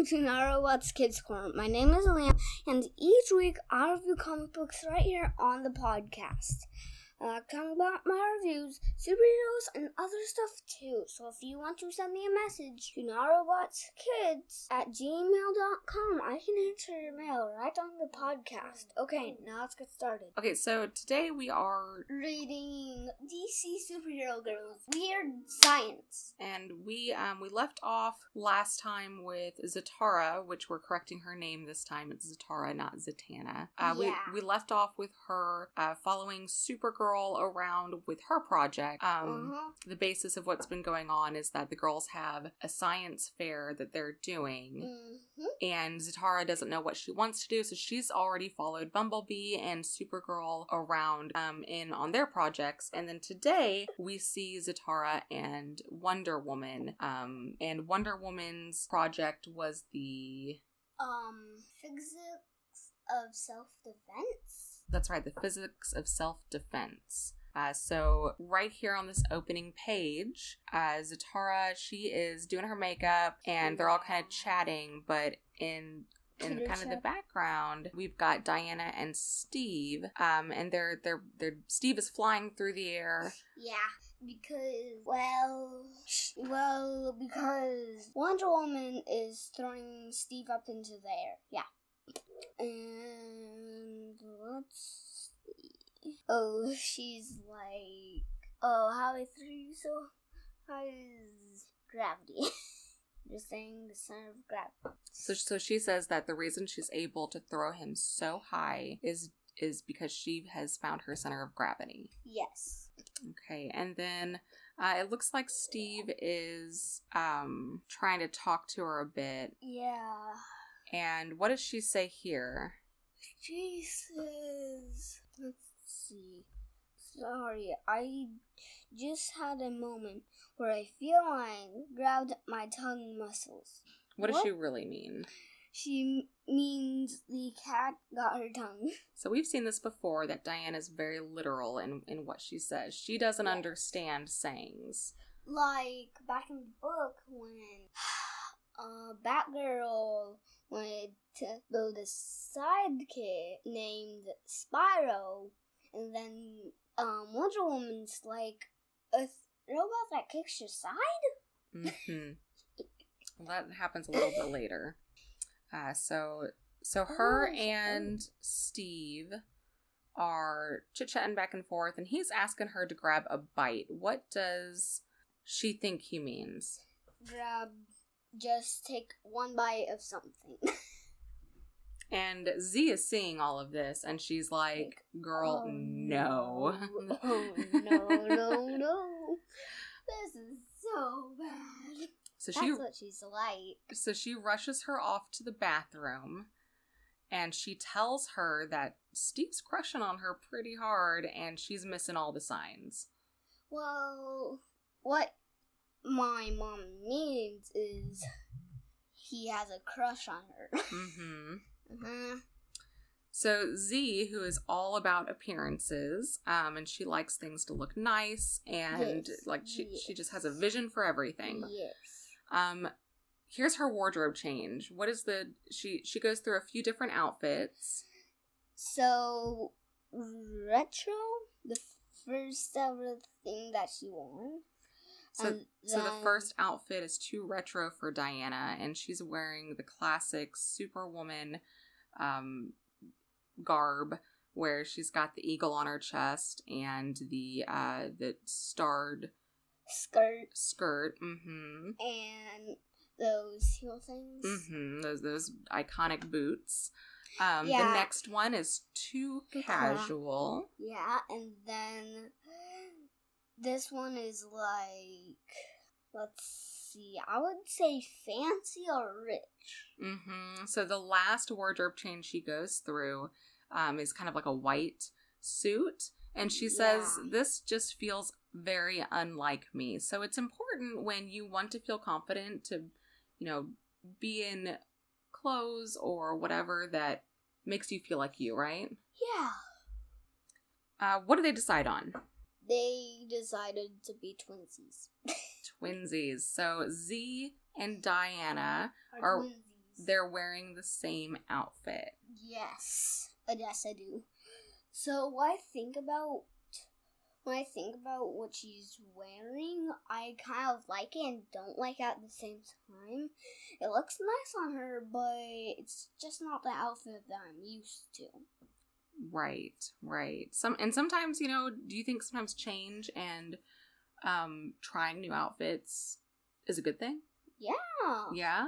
welcome to Narobots Kids Corner. My name is Liam, and each week I review comic books right here on the podcast. I like talking about my reviews, superheroes, and other stuff too. So if you want to send me a message to narobots.kids at gmail.com, I can answer your mail right on the podcast. Okay, now let's get started. Okay, so today we are, Reading DC Superhero Girls Weird Science. and we um we left off last time with Zatara, which we're correcting her name this time. It's Zatara, not Zatanna. Uh, Yeah. We we left off with her uh, following Supergirl around with her project. Um, Uh-huh. the basis of what's been going on is that the girls have a science fair that they're doing. Mm-hmm. and Zatara doesn't know what she wants to do, so she's already followed Bumblebee and Supergirl around um, in on their projects. And then today we see Zatara and Wonder Woman. Um, and Wonder Woman's project was the Um, physics of self-defense. That's right, the physics of self defense. Uh, so right here on this opening page, uh, Zatara she is doing her makeup, and they're all kind of chatting, but in in kind of the background, we've got Diana and Steve, um, and they're they're they're Steve is flying through the air. Yeah, because well, well, because Wonder Woman is throwing Steve up into the air. Yeah, and let's see. Oh, she's like, oh, how I threw you so high is gravity. Just saying the center of gravity. So so she says that the reason she's able to throw him so high is is because she has found her center of gravity. Yes. Okay, and then uh, it looks like Steve is um, trying to talk to her a bit. Yeah. And what does she say here? Says, let's see. Sorry, I just had a moment where I feel I grabbed my tongue muscles. What does What? she really mean? She means the cat got her tongue. So we've seen this before that Diane is very literal in, in what she says. She doesn't Yeah. understand sayings. Like back in the book when uh, Batgirl wanted to build a sidekick named Spyro, and then um, Wonder Woman's like a th- robot that kicks your side. hmm well, that happens a little bit later. Uh, so so her Oh, and Steve are chit chatting back and forth, and he's asking her to grab a bite. What does she think he means? Grab, just take one bite of something. And Z is seeing all of this, and she's like, "Girl, Oh, no." no. Oh, no, no, no. This is so bad. so That's she what she's like. so she rushes her off to the bathroom, and she tells her that Steve's crushing on her pretty hard, and she's missing all the signs. Well, what my mom means is he has a crush on her. Mm-hmm. uh-huh. So Z, who is all about appearances, um, and she likes things to look nice, and Yes, like she she just has a vision for everything. Yes. Um, here's her wardrobe change. What is the she she goes through a few different outfits. So, retro, the first ever thing that she wore. So And so the first outfit is too retro for Diana, and she's wearing the classic Superwoman um, garb, where she's got the eagle on her chest and the uh, the starred skirt skirt. Mm-hmm. and those heel things. Mm-hmm. Those those iconic boots. Um, Yeah. The next one is too casual. Yeah, and then this one is like, let's see, I would say fancy or rich. Mm-hmm. So the last wardrobe change she goes through um, is kind of like a white suit, and she says Yeah. this just feels very unlike me. So it's important when you want to feel confident to, you know, be in clothes or whatever that makes you feel like you, right? Yeah. Uh, what do they decide on? They decided to be twinsies. Twinsies. So Z and Diana Are- twinsies. they're wearing the same outfit. Yes, yes, I do. So what I think about when I think about what she's wearing, I kind of like it and don't like it at the same time. It looks nice on her, but it's just not the outfit that I'm used to. Right, right. Some and sometimes, you know, do you think sometimes change and um trying new outfits is a good thing? Yeah. Yeah.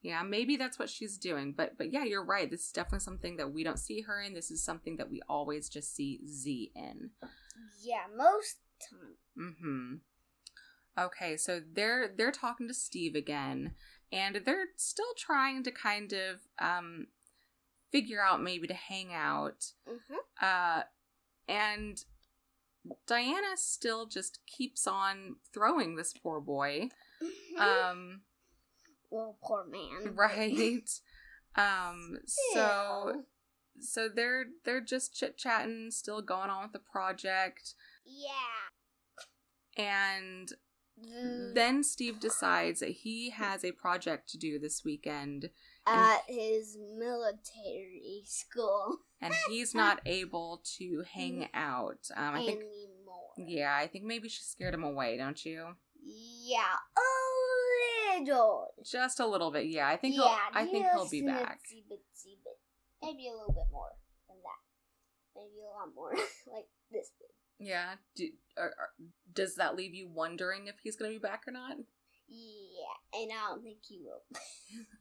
Yeah, maybe that's what she's doing. But but yeah, you're right. This is definitely something that we don't see her in. This is something that we always just see Z in. Yeah, most time. Mm-hmm. Okay, so they're they're talking to Steve again, and they're still trying to kind of um figure out maybe to hang out. Mm-hmm. Uh and Diana still just keeps on throwing this poor boy. Um well, poor man. right. Um so Ew. so they're they're just chit-chatting, still going on with the project. Yeah. And then Steve decides that he has a project to do this weekend at his military school and he's not able to hang out. Um, I think, anymore. yeah, I think maybe she scared him away, don't you? Yeah, a little. Just a little bit, yeah. I think yeah, he'll, I think he'll be back. itsy bitsy bit. Maybe a little bit more than that. Maybe a lot more, like this big. Yeah. Do, are, are, does that leave you wondering if he's going to be back or not? Yeah, and I don't think he will.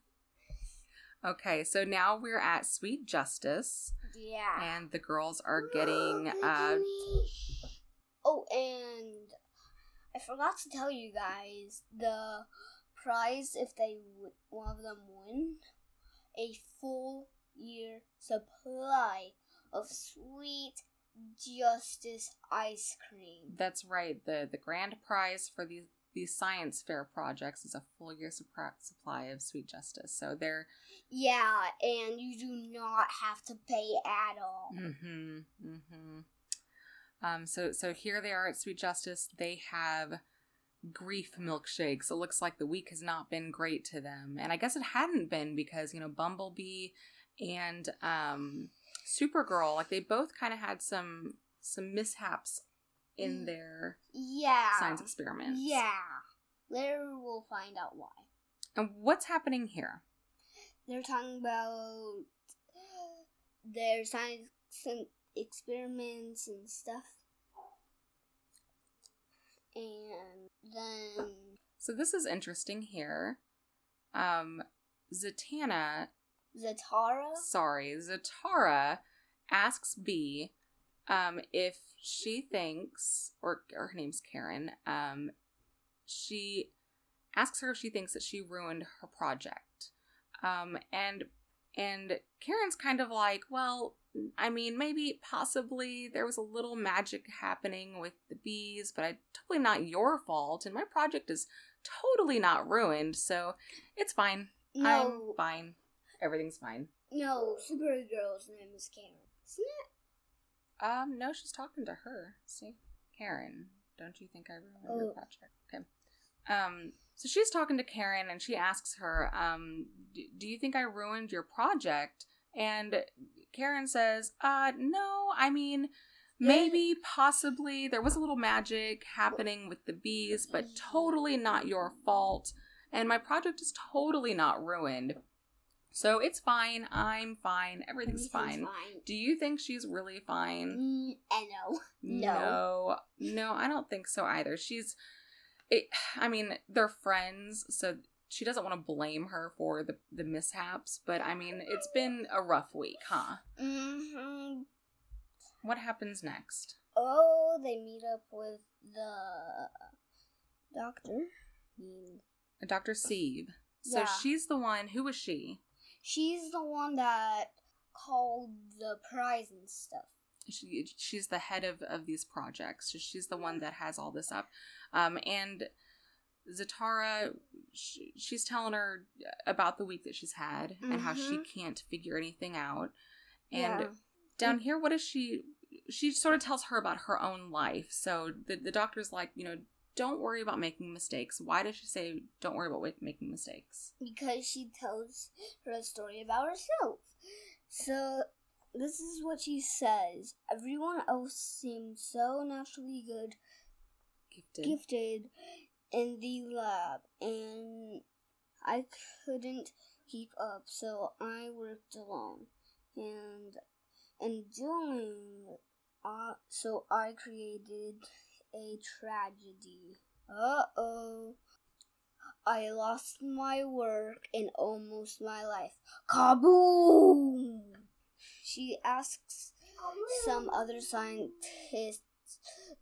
Okay, so now we're at Sweet Justice, yeah. and the girls are getting uh. Oh, and I forgot to tell you guys the prize if they w- one of them win a full year supply of sweet justice ice cream. That's right. the The grand prize for these these science fair projects is a full year supply of Sweet Justice. So they're Yeah, and you do not have to pay at all. mm-hmm, mm-hmm. Um. So so here they are at Sweet Justice. They have grief milkshakes. It looks like the week has not been great to them, and I guess it hadn't been because you know Bumblebee and um Supergirl like they both kind of had some some mishaps in Mm. their Yeah. science experiments. Yeah. Later we'll find out why. And what's happening here? They're talking about their science experiments and stuff. And then So this is interesting here. Um Zatanna, Zatara. sorry, Zatara asks B um if she thinks or or her name's Karen, um she asks her if she thinks that she ruined her project. Um and and Karen's kind of like, well, I mean, maybe possibly there was a little magic happening with the bees, but I totally not your fault, and my project is totally not ruined, so it's fine. I'm No, fine. Everything's fine. no, Supergirl's name is Karen. Isn't it? Um, no, she's talking to her. See, Karen, don't you think I ruined your Oh. project? Okay. Um, so she's talking to Karen, and she asks her, um, do you think I ruined your project? And Karen says, uh, no, I mean, maybe, possibly, there was a little magic happening with the bees, but totally not your fault. And my project is totally not ruined. So it's fine. I'm fine. Everything's, fine. fine. Do you think she's really fine? Mm, know. No. No, no, I don't think so either. She's, it, I mean, they're friends, so she doesn't want to blame her for the the mishaps. But I mean, it's been a rough week, huh? Mm-hmm. What happens next? Oh, they meet up with the doctor. Mean, Dr. Sieve. So Yeah. she's the one. Who was she? She's the one that called the prize and stuff. she she's the head of of these projects so she's the one that has all this up um and zatara sh she's telling her about the week that she's had and how she Mhm. can't figure anything out and yeah. down here what is she she sort of tells her about her own life so the, the doctor's like you know don't worry about making mistakes. Why does she say don't worry about making mistakes? because she tells her a story about herself. So this is what she says. Everyone else seemed so naturally good, Gifted. gifted in the lab, and I couldn't keep up, so I worked alone. And in doing, uh, so I created a tragedy. Uh oh. I lost my work and almost my life. Kaboom! She asks some other scientists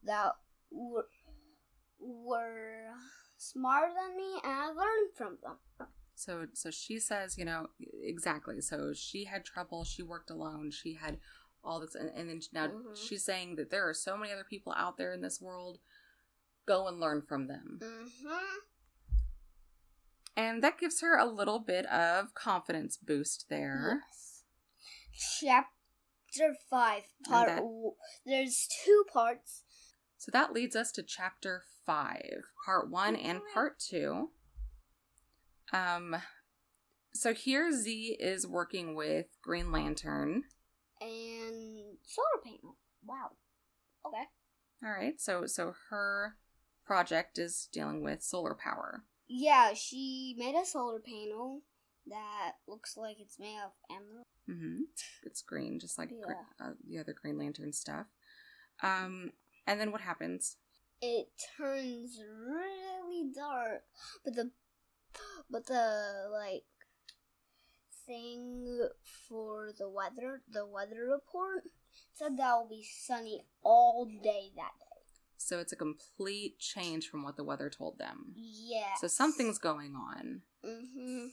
that were, were smarter than me and I learned from them. So so she says, you know, exactly. So she had trouble. She worked alone. She had all this, and, and then now Mhm. she's saying that there are so many other people out there in this world. Go and learn from them, Mm-hmm. and that gives her a little bit of confidence boost there. Yes. Chapter 5, part that- w- There's two parts. So that leads us to chapter five, part one and part two. Um, so here Z is working with Green Lantern. And solar panel. Wow. Okay. All right, so so her project is dealing with solar power. Yeah, she made a solar panel that looks like it's made of emerald. Mm-hmm. It's green, just like gr- uh, the other Green Lantern stuff. Um, and then what happens? It turns really dark, but the but the like thing for the weather, the weather report said that will be sunny all day that day. So it's a complete change from what the weather told them. Yeah. So something's going on. Mhm.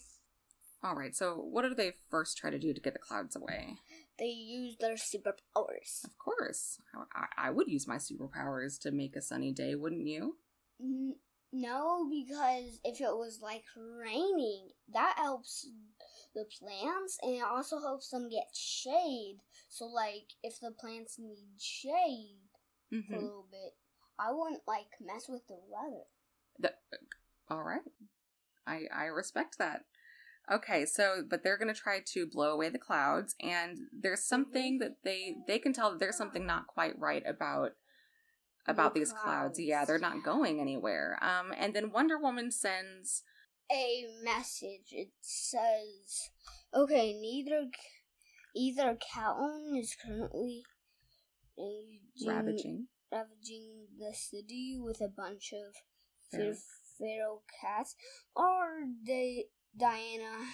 All right. So what do they first try to do to get the clouds away? They use their superpowers. Of course, I, I would use my superpowers to make a sunny day, wouldn't you? N- No, because if it was like raining, that helps the plants and it also helps them get shade. So, like, if the plants need shade for a Mm-hmm. little bit, I wouldn't like mess with the weather. The, all right, I I respect that. Okay, so but they're gonna try to blow away the clouds, and there's something that they they can tell that there's something not quite right about about The these clouds. Yeah, they're not going anywhere. Um, and then Wonder Woman sends A message. It says, "Okay, neither either Catwoman is currently ravaging. ravaging the city with a bunch of Feral. feral, cats, or they, Diana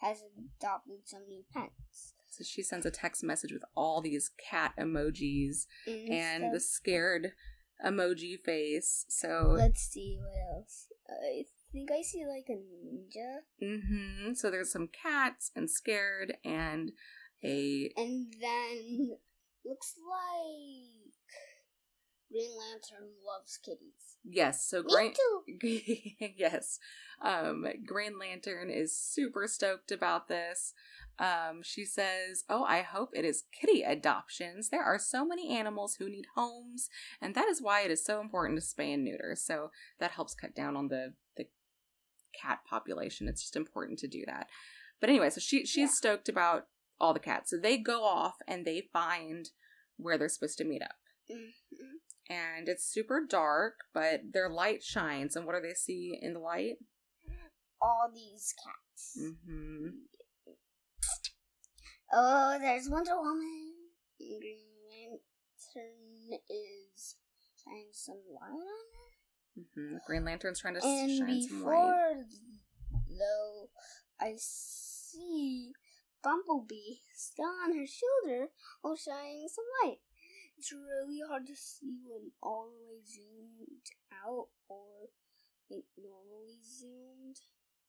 has adopted some new pets. So she sends a text message with all these cat emojis and the scared emoji face. So Let's see what else. I think I see like a ninja, Mm hmm So there's some cats and scared and a and then looks like Green Lantern loves kitties. yes. So Me Green too. yes, um, Green Lantern is super stoked about this. Um, she says, "Oh, I hope it is kitty adoptions. There are so many animals who need homes, and that is why it is so important to spay and neuter. So that helps cut down on the cat population. It's just important to do that. But anyway, so she she's Yeah. stoked about all the cats. So they go off and they find where they're supposed to meet up. Mhm. And it's super dark, but their light shines. And what do they see in the light? All these cats. Mm-hmm. Oh, there's Wonder Woman. Green Lantern is shining some light on her. Mm-hmm. Green Lantern's trying to And shine some light. before, though, I see Bumblebee still on her shoulder while shining some light. It's really hard to see when all the way zoomed out or like normally zoomed.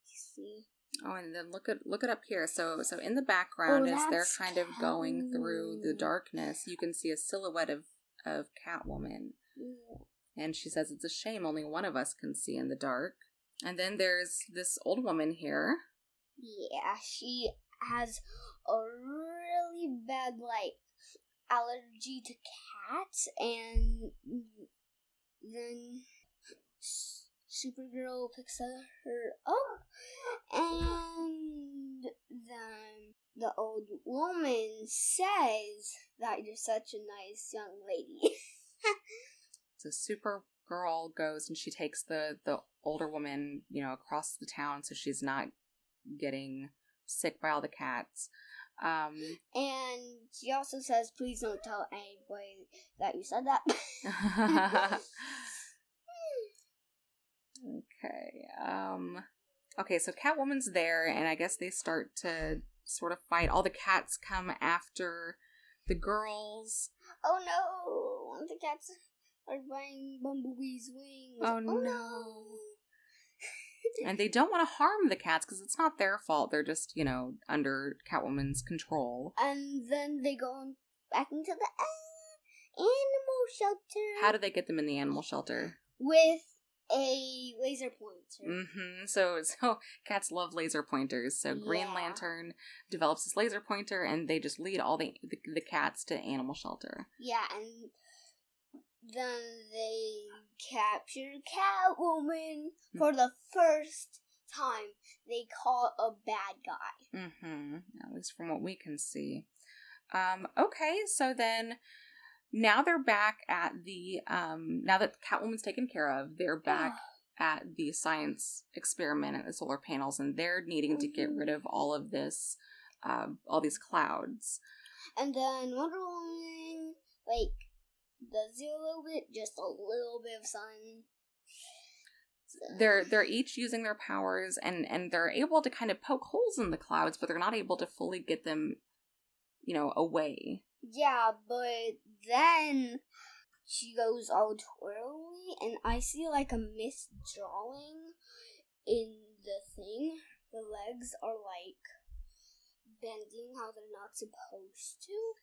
You see? Oh, and then look at look it up here. So so in the background, Oh, as they're kind of going through the darkness, you can see a silhouette of of Catwoman. Yeah. And she says it's a shame only one of us can see in the dark. And then there's this old woman here. Yeah, she has a really bad like allergy to cats, and then Supergirl picks her up, and then the old woman says that you're such a nice young lady. So Supergirl goes and she takes the the older woman, you know, across the town so she's not getting sick by all the cats. Um, and she also says, please don't tell anybody that you said that. okay. Um, okay. So Catwoman's there, and I guess they start to sort of fight. All the cats come after the girls. oh no! The cats are biting Bumblebee's wings. Oh, no. and they don't want to harm the cats because it's not their fault. They're just, you know, under Catwoman's control. And then they go back into the animal shelter How do they get them in the animal shelter? with a laser pointer. Mm-hmm. So, so cats love laser pointers. So Green Yeah. Lantern develops this laser pointer, and they just lead all the the, the cats to animal shelter. Yeah, and then they capture Catwoman for the first time. They call a bad guy. Mm-hmm. At least from what we can see. Um, okay, so then now they're back at the um now that Catwoman's taken care of, they're back at the science experiment at the solar panels and they're needing to get rid of all of this uh, all these clouds. And then Wonder Woman, like, does it a little bit, just a little bit of sun. They're they're each using their powers and and they're able to kind of poke holes in the clouds, but they're not able to fully get them, you know, away. Yeah, but then she goes all twirly, and I see like a misdrawing in the thing. The legs are like bending how they're not supposed to.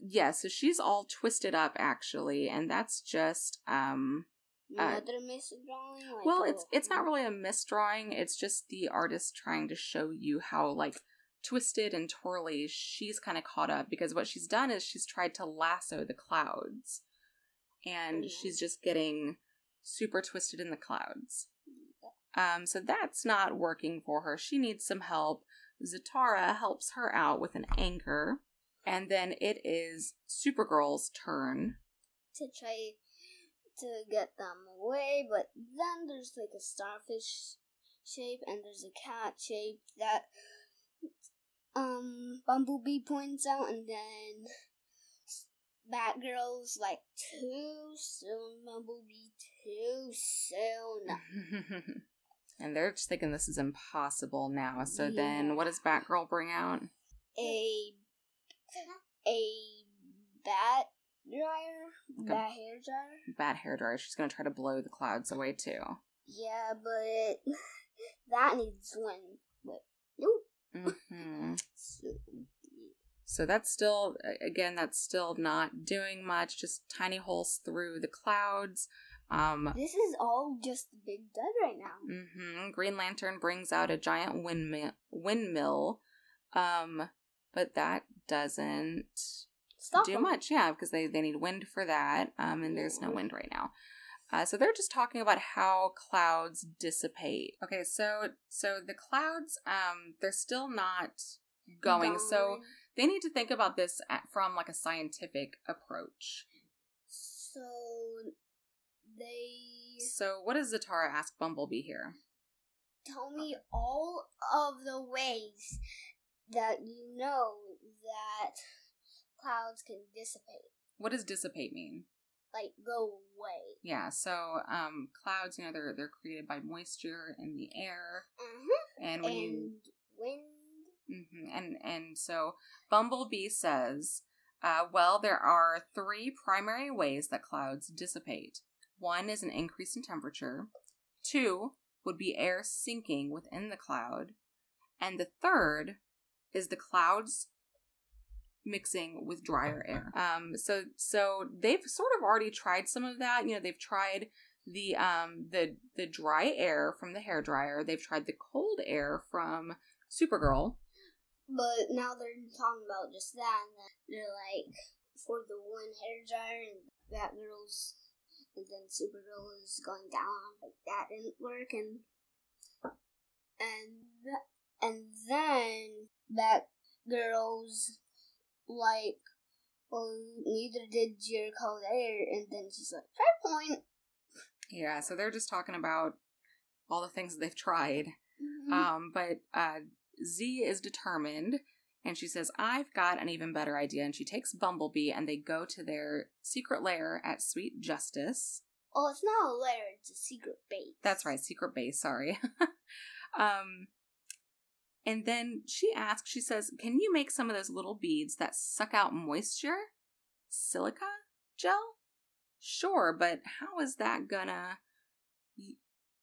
Yeah, so she's all twisted up actually, and that's just um Uh, Another misdrawing. Like well, it's it's not really a misdrawing. It's just the artist trying to show you how like twisted and twirly she's kind of caught up because what she's done is she's tried to lasso the clouds, and Mhm. she's just getting super twisted in the clouds. Um, so that's not working for her. She needs some help. Zatara helps her out with an anchor, and then it is Supergirl's turn. to try to get them away, but then there's like a starfish shape and there's a cat shape that um Bumblebee points out, and then Batgirl's like too soon, Bumblebee too soon. and they're just thinking this is impossible now. So then, what does Batgirl bring out? A a bat dryer, Okay. bat hair dryer. Bat hair dryer. She's gonna try to blow the clouds away too. Yeah, but that needs wind. But nope. hmm So, So that's still, again, that's still not doing much. Just tiny holes through the clouds. Um, this is all just big dud right now. hmm Green Lantern brings out a giant windmill. Windmill. Um, but that doesn't Stop do them. much, yeah, because they, they need wind for that, um, and there's no wind right now. Uh, so they're just talking about how clouds dissipate. Okay, so so the clouds, um, they're still not going. So they need to think about this at, from like a scientific approach. so they So what does Zatara ask Bumblebee here? tell me all of the ways that you know that clouds can dissipate, What does dissipate mean? like go away. Yeah, so um, clouds, you know, they're they're created by moisture in the air, Mm-hmm. and when and you wind. hmm And and so Bumblebee says, uh, well, there are three primary ways that clouds dissipate. One is an increase in temperature. Two would be air sinking within the cloud, and the third is the clouds mixing with drier air. Um, so so they've sort of already tried some of that. You know, they've tried the um the the dry air from the hair dryer. They've tried the cold air from Supergirl. But now they're talking about just that, and then they're like, for the one hair dryer and that Batgirl's and then Supergirl is going down. Like that didn't work, and and and then that girl's like, well, neither did Jericho there, and then she's like, fair point. Yeah, so they're just talking about all the things that they've tried. Mhm. Um, but uh, Z is determined, and she says, "I've got an even better idea." And she takes Bumblebee, and they go to their secret lair at Sweet Justice. oh, it's not a lair; it's a secret base. That's right, secret base. Sorry. um, and then she asks, she says, "Can you make some of those little beads that suck out moisture? Silica gel? Sure, but how is that gonna?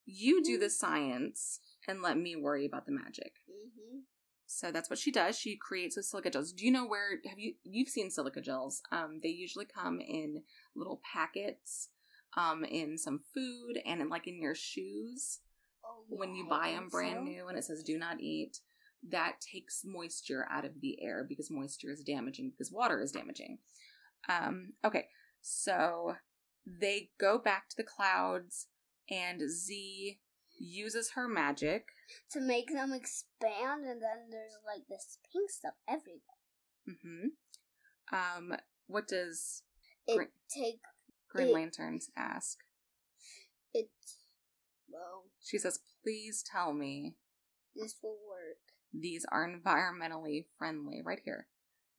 You do the science, and let me worry about the magic." Mm-hmm. So that's what she does. She creates those silica gels. Do you know where have you you've seen silica gels? Um, they usually come in little packets, um, in some food and in like in your shoes Oh, when you buy them brand so. new and it says do not eat. That takes moisture out of the air because moisture is damaging because water is damaging. Um, okay, so they go back to the clouds and Z uses her magic to make them expand, and then there's like this pink stuff everywhere. Mm-hmm. Um, what does It Green- take Green It- Lanterns ask? it. Well, She says, "Please tell me this will work. These are environmentally friendly." Right here.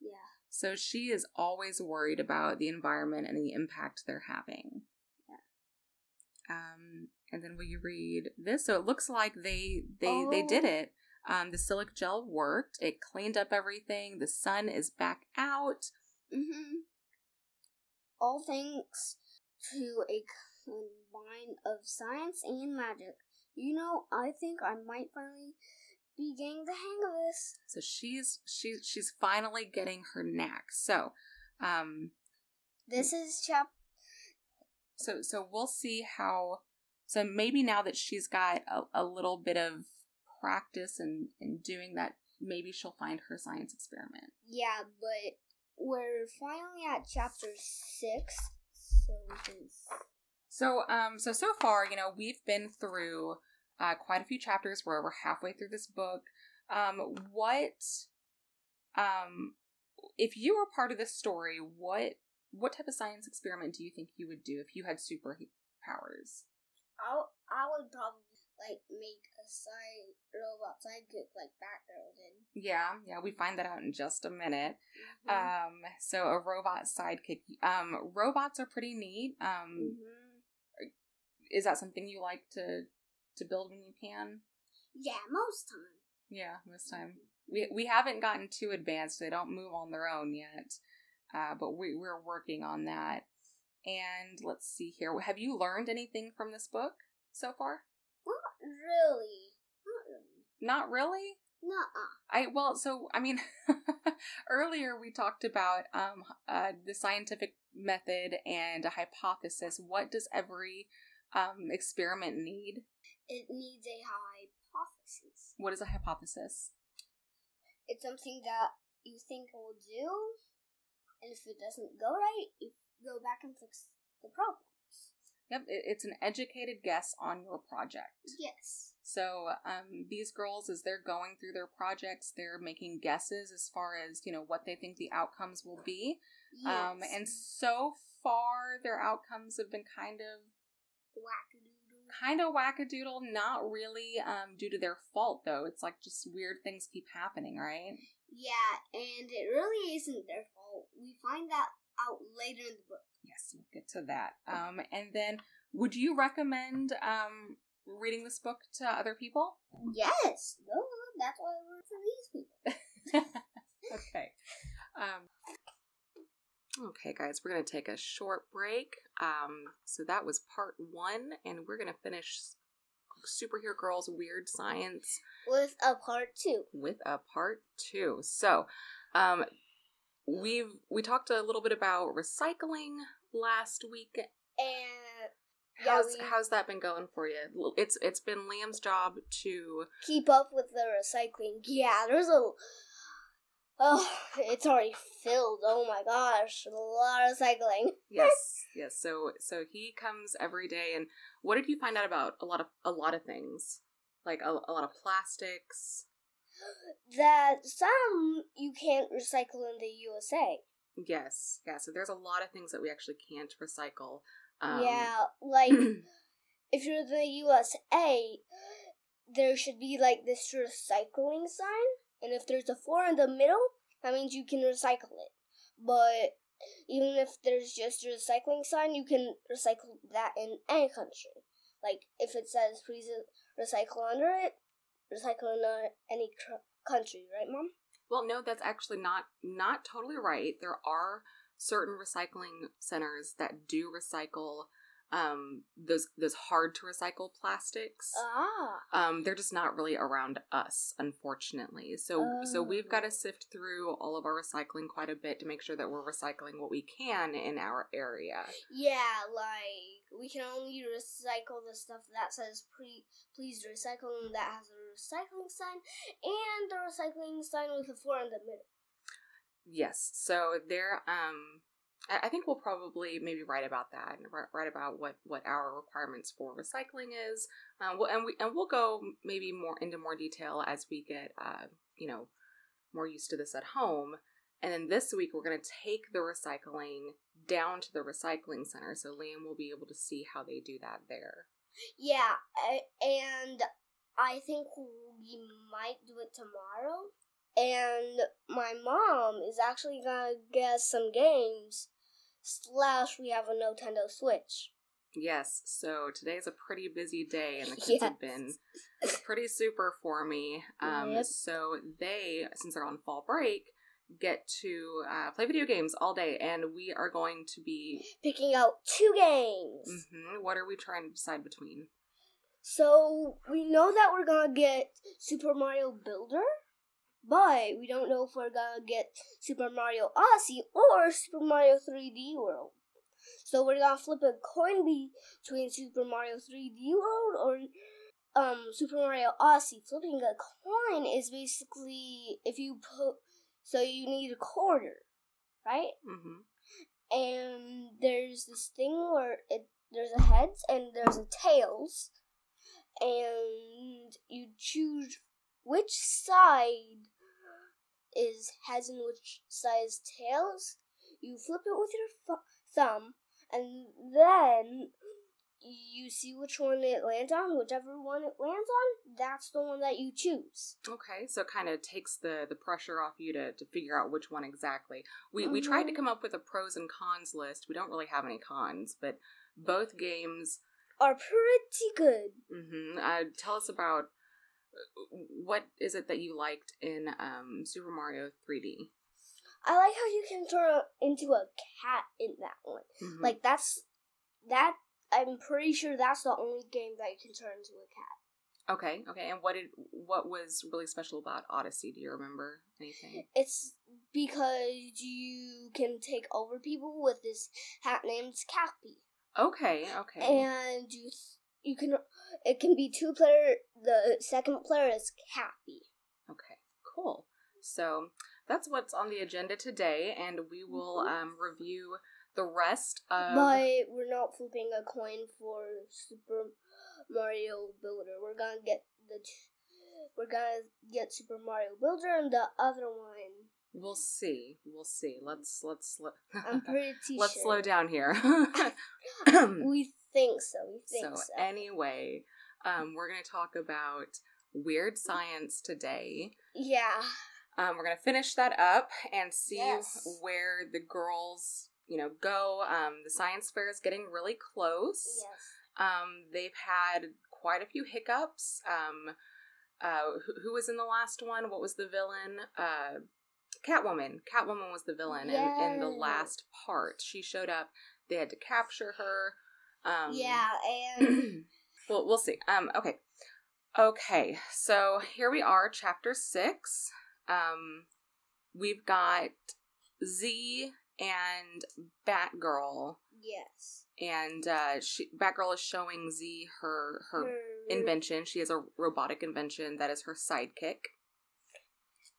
Yeah. So she is always worried about the environment and the impact they're having. Yeah. Um, and then will you read this? So it looks like they they they did Oh. it. Um, the silica gel worked. It cleaned up everything. The sun is back out. Mm-hmm. All thanks to a combine of science and magic. You know, I think I might finally be getting the hang of this. So she's she's she's finally getting her knack. So, um, This is chap. so so we'll see how. So maybe now that she's got a, a little bit of practice and in doing that, maybe she'll find her science experiment. Yeah, but we're finally at chapter six. So. So um so so far, you know, we've been through uh, quite a few chapters. We're over halfway through this book. Um, what um if you were part of this story, what what type of science experiment do you think you would do if you had superpowers? I I would probably like make a side robot sidekick like Batgirl did. Yeah, yeah, we find that out in just a minute. Mhm. Um, so a robot sidekick. Um, robots are pretty neat. Um, Mhm. is that something you like to to build when you can? Yeah, most time. Yeah, most time we we haven't gotten too advanced. They don't move on their own yet, uh, but we we're working on that. And let's see here. Have you learned anything from this book so far? Not really. Not really. Not really. Nuh-uh. I well, so I mean, earlier we talked about um uh, the scientific method and a hypothesis. What does every um experiment need? It needs a hypothesis. What is a hypothesis? It's something that you think will do, and if it doesn't go right, you go back and fix the problems. Yep, it's an educated guess on your project. Yes. So um, these girls, as they're going through their projects, they're making guesses as far as you know what they think the outcomes will be. Yes. Um, and so far, their outcomes have been kind of wackadoodle. Kind of wackadoodle. Not really um, due to their fault, though. It's like just weird things keep happening, right? Yeah, and it really isn't their fault. We find that out later in the book. Yes, we'll get to that. Um, and then, would you recommend um, reading this book to other people? Yes. No, that's why we're for these people. okay. Um, okay, guys, we're going to take a short break. Um, so that was part one, and we're going to finish Superhero Girls Weird Science With a part two. with a part two. So, um, we've we talked a little bit about recycling last week. And yeah, How's we how's that been going for you? It's it's been Liam's job to keep up with the recycling. Yeah, there's a Oh, it's already filled. Oh my gosh, a lot of cycling. yes, yes. So so he comes every day, and what did you find out about a lot of a lot of things, like a, a lot of plastics? That some you can't recycle in the USA. Yes, yeah. So there's a lot of things that we actually can't recycle. Um, yeah, like if you're in the USA, there should be like this recycling sign, and if there's a four in the middle, that means you can recycle it. But even if there's just a recycling sign, you can recycle that in any country. Like if it says please recycle under it, recycle in uh, any cr- country, right, Mom? Well, no, that's actually not not totally right. There are certain recycling centers that do recycle um those those hard to recycle plastics Ah. um they're just not really around us unfortunately so so we've got to Oh. sift through all of our recycling quite a bit to make sure that we're recycling what we can in our area Yeah, like we can only recycle the stuff that says pre- please recycle and that has a recycling sign and the recycling sign with a four in the middle. yes so there um I think we'll probably maybe write about that and write, about what what our requirements for recycling is. Um, well, and we and we'll go maybe more into more detail as we get uh, you know more used to this at home. And then this week we're going to take the recycling down to the recycling center, so Liam will be able to see how they do that there. Yeah, and I think we might do it tomorrow. And my mom is actually gonna get some games. Slash, we have a Nintendo Switch. Yes, so today's a pretty busy day, and the kids have been pretty super for me. Um, Yep. So they, since they're on fall break, get to uh, play video games all day, and we are going to be. Picking out two games. mhm, what are we trying to decide between? So we know that we're gonna get Super Mario Builder, but we don't know if we're gonna get Super Mario Odyssey or Super Mario 3D World. So we're gonna flip a coin between Super Mario 3D World or um Super Mario Odyssey. Flipping a coin is basically if you put so you need a quarter, right? hmm and there's this thing where it there's a heads and there's a tails, and you choose which side is heads and which side is tails. You flip it with your th- thumb, and then you see which one it lands on. Whichever one it lands on, that's the one that you choose. Okay, so it kind of takes the the pressure off you to, to figure out which one exactly. We we tried to Mhm. come up with a pros and cons list. We don't really have any cons, but both games. Are pretty good. Mm -hmm. Uh, tell us about what is it that you liked in um, Super Mario 3D. I like how you can turn into a cat in that one. Mhm. Like that's that. I'm pretty sure that's the only game that you can turn into a cat. Okay, okay. And what did what was really special about Odyssey? Do you remember anything? It's because you can take over people with this hat named Cappy, Okay, okay. and you you can it can be two player. The second player is Cappy. Okay, cool. So that's what's on the agenda today, and we will Mhm. um, review the rest of. But we're not flipping a coin for Super Mario Builder. We're gonna get the t- we're gonna get Super Mario Builder and the other one. We'll see. We'll see. Let's let's let, I'm pretty let's sure. slow down here. We think so. We think so so. anyway, um, we're gonna talk about weird science today. yeah. Um, we're gonna finish that up and see Yes. where the girls, you know, go. Um, the science fair is getting really close. Yes. Um, they've had quite a few hiccups. Um, uh, who, who was in the last one? What was the villain? Uh, Catwoman. Catwoman was the villain in, in the last part. She showed up. They had to capture her. Um, yeah, and well, we'll see. Um, okay, okay. So here we are, chapter six. Um, we've got Z and Batgirl, yes. and uh, she Batgirl is showing Z her her invention. She has a robotic invention that is her sidekick.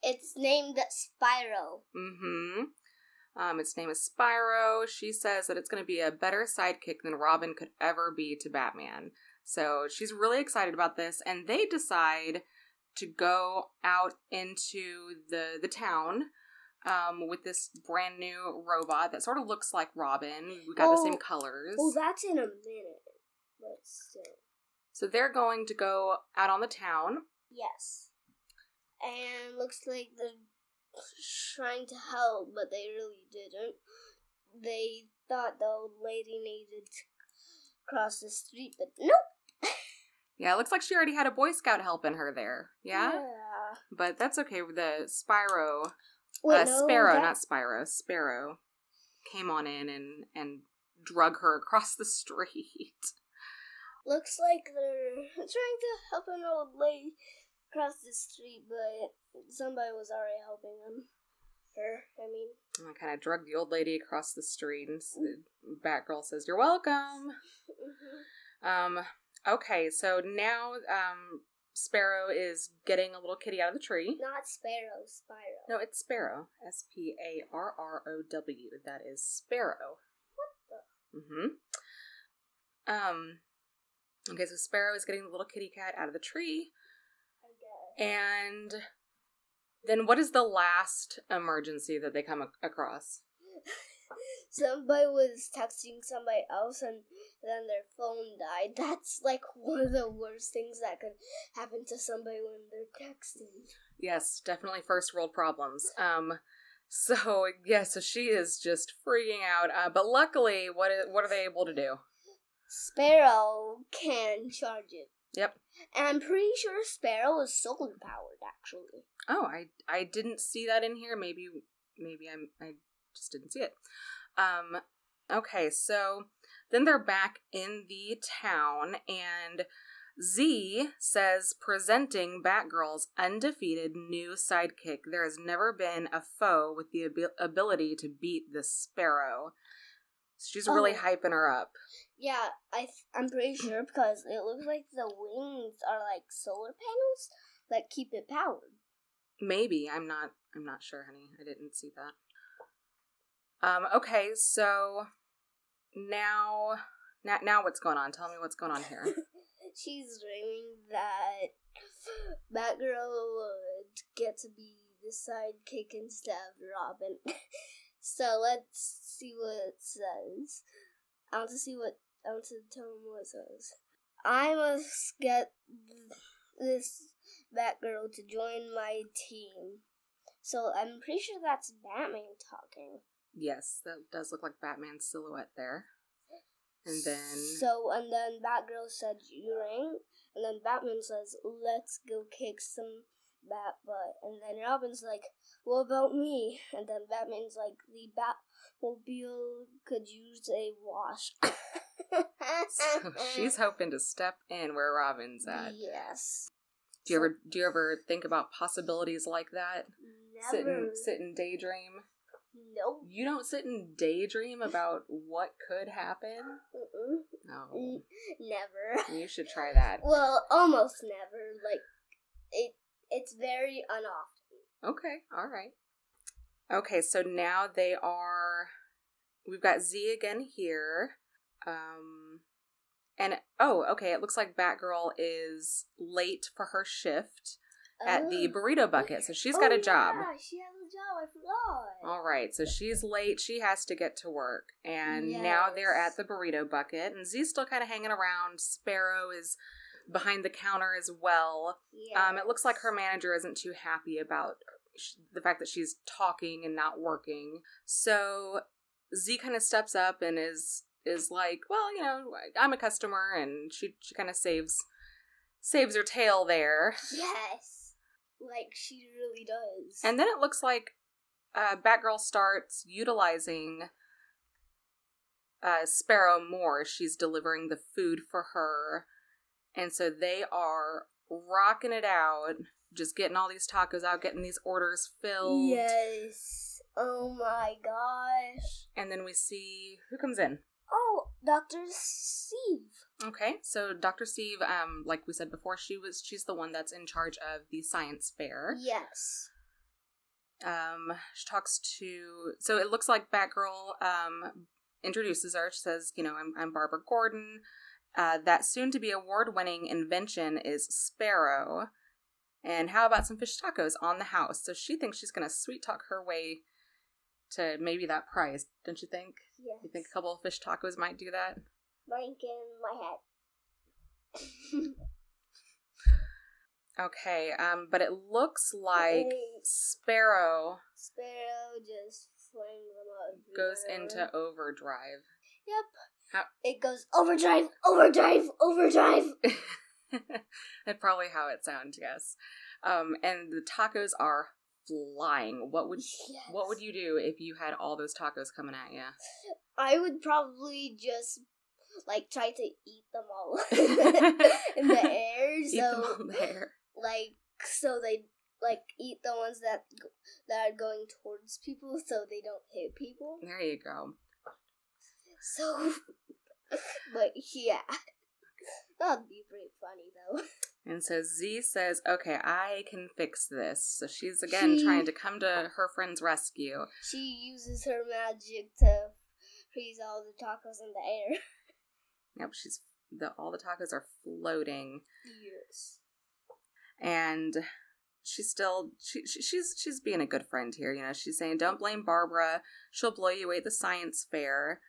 It's named Spyro. Mm-hmm. Um, its name is Spyro. She says that it's going to be a better sidekick than Robin could ever be to Batman. So she's really excited about this, and they decide to go out into the the town um, with this brand new robot that sort of looks like Robin. We got the Oh. same colors. Well, that's in a minute, but still. So they're going to go out on the town. Yes. And looks like they're trying to help, but they really didn't. They thought the old lady needed to cross the street, but nope. Yeah, it looks like she already had a Boy Scout helping her there. Yeah, but that's okay. The Spyro, Wait, uh, no, Sparrow, that- not Spyro, Sparrow, came on in and and drug her across the street. Looks like they're trying to help an old lady cross the street, but somebody was already helping them. Her, I mean. And I kind of drug the old lady across the street, and Batgirl says, "You're welcome." Um, okay, so now um, Sparrow is getting a little kitty out of the tree. Not Sparrow, Spyro. No, it's Sparrow. S P A R R O W. That is Sparrow. What the? Mm-hmm. Um. Okay, so Sparrow is getting the little kitty cat out of the tree. And then what is the last emergency that they come ac- across? somebody was texting somebody else and then their phone died. That's like one of the worst things that could happen to somebody when they're texting. Yes, definitely first world problems. Um. So yeah, so she is just freaking out. Uh, but luckily, what i- what are they able to do? Sparrow can charge it. Yep. And I'm pretty sure Sparrow is solar powered actually. Oh, I I didn't see that in here. Maybe maybe I'm I just didn't see it. Um okay, so then they're back in the town and Z says presenting Batgirl's undefeated new sidekick. There has never been a foe with the abi- ability to beat the Sparrow. She's really Oh. hyping her up. Yeah, I th- I'm pretty sure because it looks like the wings are like solar panels that keep it powered. Maybe I'm not. I'm not sure, honey. I didn't see that. Um. Okay. So now, now, now, what's going on? Tell me what's going on here. She's dreaming that Batgirl would get to be the sidekick instead of Robin. so let's see what it says. I want to see what I want to tell him says. I must get this Batgirl to join my team. So I'm pretty sure that's Batman talking. yes, that does look like Batman's silhouette there. And then, So and then Batgirl said you ring, and then Batman says let's go kick some bat butt, and then Robin's like, what about me? And then Batman's like, the Batmobile could use a wash. so she's hoping to step in where Robin's at. yes. Do you ever do you ever think about possibilities like that? Sit Never. and sit and daydream. Nope. You don't sit and daydream about what could happen. Mm-mm. No, N- Never. you should try that. Well, almost never. Like it. It's very unoften. Okay, all right. Okay, so now they are. We've got Z again here. Um, and oh, okay, it looks like Batgirl is late for her shift at the Oh. burrito bucket, so she's got Oh, a job. Yeah, she has a job. I forgot. All right, so she's late. She has to get to work. And now they're at the burrito bucket, and Z's still kind of hanging around. Sparrow is behind the counter as well. Yeah. Um, it looks like her manager isn't too happy about the fact that she's talking and not working. So Z kind of steps up and is is like, well, you know, I'm a customer, and she she kind of saves saves her tail there. Yes. Like she really does. And then it looks like uh, Batgirl starts utilizing uh, Sparrow more. She's delivering the food for her. And so they are rocking it out, just getting all these tacos out, getting these orders filled. Yes. Oh my gosh. And then we see who comes in. Oh, Dr. Steve. Okay, so Dr. Steve, um, like we said before, she was she's the one that's in charge of the science fair. Yes. Um, she talks to. So it looks like Batgirl um, introduces her. She says, "You know, I'm I'm Barbara Gordon. Uh, that soon-to-be award-winning invention is Sparrow." And how about some fish tacos on the house? So she thinks she's gonna sweet talk her way to maybe that prize, don't you think? Yes. You think a couple of fish tacos might do that? Blank in my head. Okay, um, but it looks like Hey. Sparrow Sparrow just flings them up. goes into overdrive. Yep. How- It goes overdrive, overdrive, overdrive. That's probably how it sounds, yes. Um, and the tacos are flying. What would what would you do if you had all those tacos coming at you? I would probably just like try to eat them all in the air. Eat them So there. like so they like eat the ones that that are going towards people so they don't hit people. There you go. So, but yeah, that'd be pretty funny though. And so Z says, "Okay, I can fix this." So she's again She- trying to come to her friend's rescue. She uses her magic to freeze all the tacos in the air. Yep, she's the all the tacos are floating. Yes. and she's still she, she she's she's being a good friend here you know she's saying don't blame barbara she'll blow you away at the science fair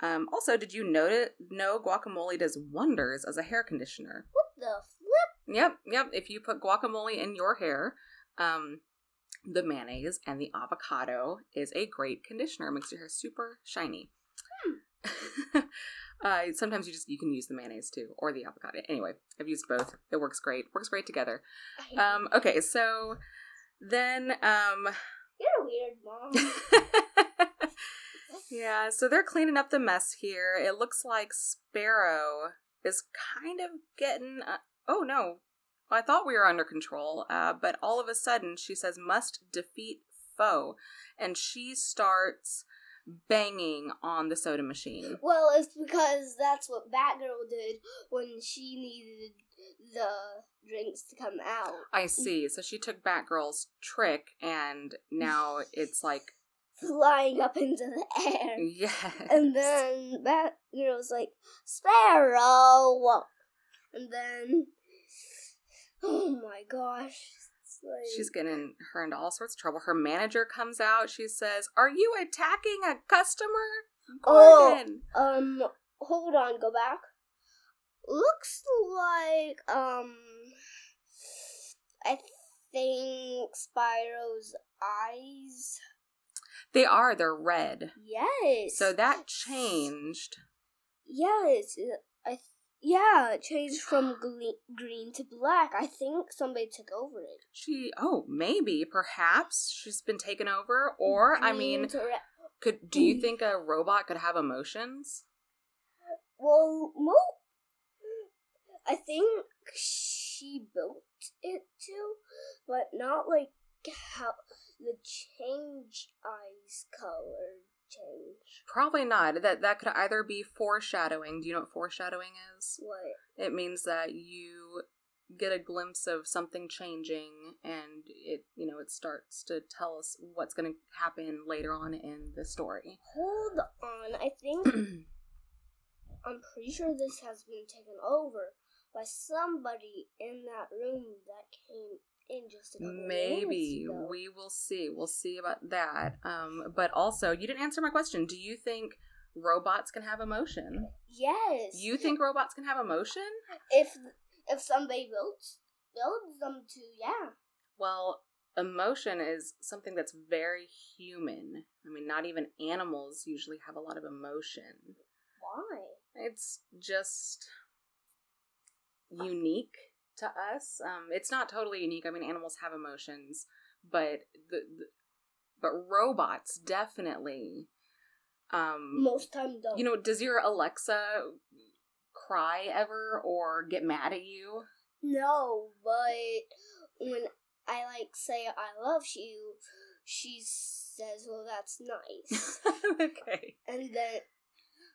um also did you know it know guacamole does wonders as a hair conditioner What the? Yep yep if you put guacamole in your hair um the mayonnaise and the avocado is a great conditioner makes your hair super shiny uh sometimes you just you can use the mayonnaise too or the avocado anyway i've used both it works great works great together um, okay, so then, um, You're a weird, mom. yeah, so they're cleaning up the mess here. It looks like Sparrow is kind of getting. Oh no, I thought we were under control, uh, but all of a sudden she says must defeat foe, and she starts banging on the soda machine. well, it's because that's what Batgirl did when she needed the drinks to come out. I see. So she took Batgirl's trick, and now it's like Flying up into the air. yes. And then Batgirl's like, Sparrow! Walk. And then, oh my gosh. Like, She's getting her into all sorts of trouble. Her manager comes out. She says, "Are you attacking a customer, Oh. Gordon?" Um, hold on, go back. Looks like, um, I think Spyro's eyes. They are. They're red. Yes. So that changed. Yes. I. Yeah, it changed from green, green to black. I think somebody took over it. She. Oh, maybe, perhaps she's been taken over. Or I mean, could do you mm. think a robot could have emotions? Well, Mo. I think she built it too, but not like how the change eyes color change. Probably not. That that could either be foreshadowing. Do you know what foreshadowing is? What? It means that you get a glimpse of something changing and it you know it starts to tell us what's going to happen later on in the story Hold on. I think I'm pretty sure this has been taken over by somebody in that room that came in just a couple maybe. we will see. We'll see about that. Um but also you didn't answer my question. Do you think robots can have emotion? Yes. you think robots can have emotion? If if somebody builds builds them to, yeah. well emotion is something that's very human. I mean not even animals usually have a lot of emotion. Why? It's just unique to us. Um, it's not totally unique. I mean, animals have emotions, but the, the but robots definitely. Um, Most times don't. you know, does your Alexa cry ever or get mad at you? No, but when I like say I love you, she says, "Well, that's nice," okay. and then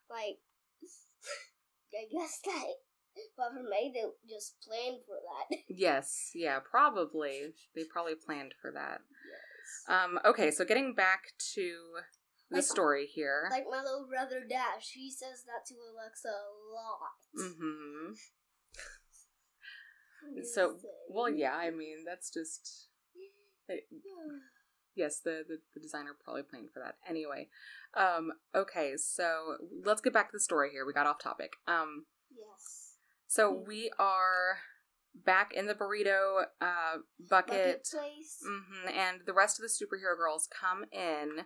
like I guess that whoever made it just planned for that. Yes. Yeah. Probably. They probably planned for that. Yes. Um, okay, so getting back to the Like- story here. Like my little brother Dash, he says that to Alexa a lot. Mm-hmm. So, well, yeah, I mean, that's just. it- yes, the, the, the designer probably planned for that. Anyway, um, okay, so let's get back to the story here. We got off topic. Um, yes. So Hmm. we are back in the burrito uh, bucket. Bucket place. hmm and the rest of the superhero girls come in.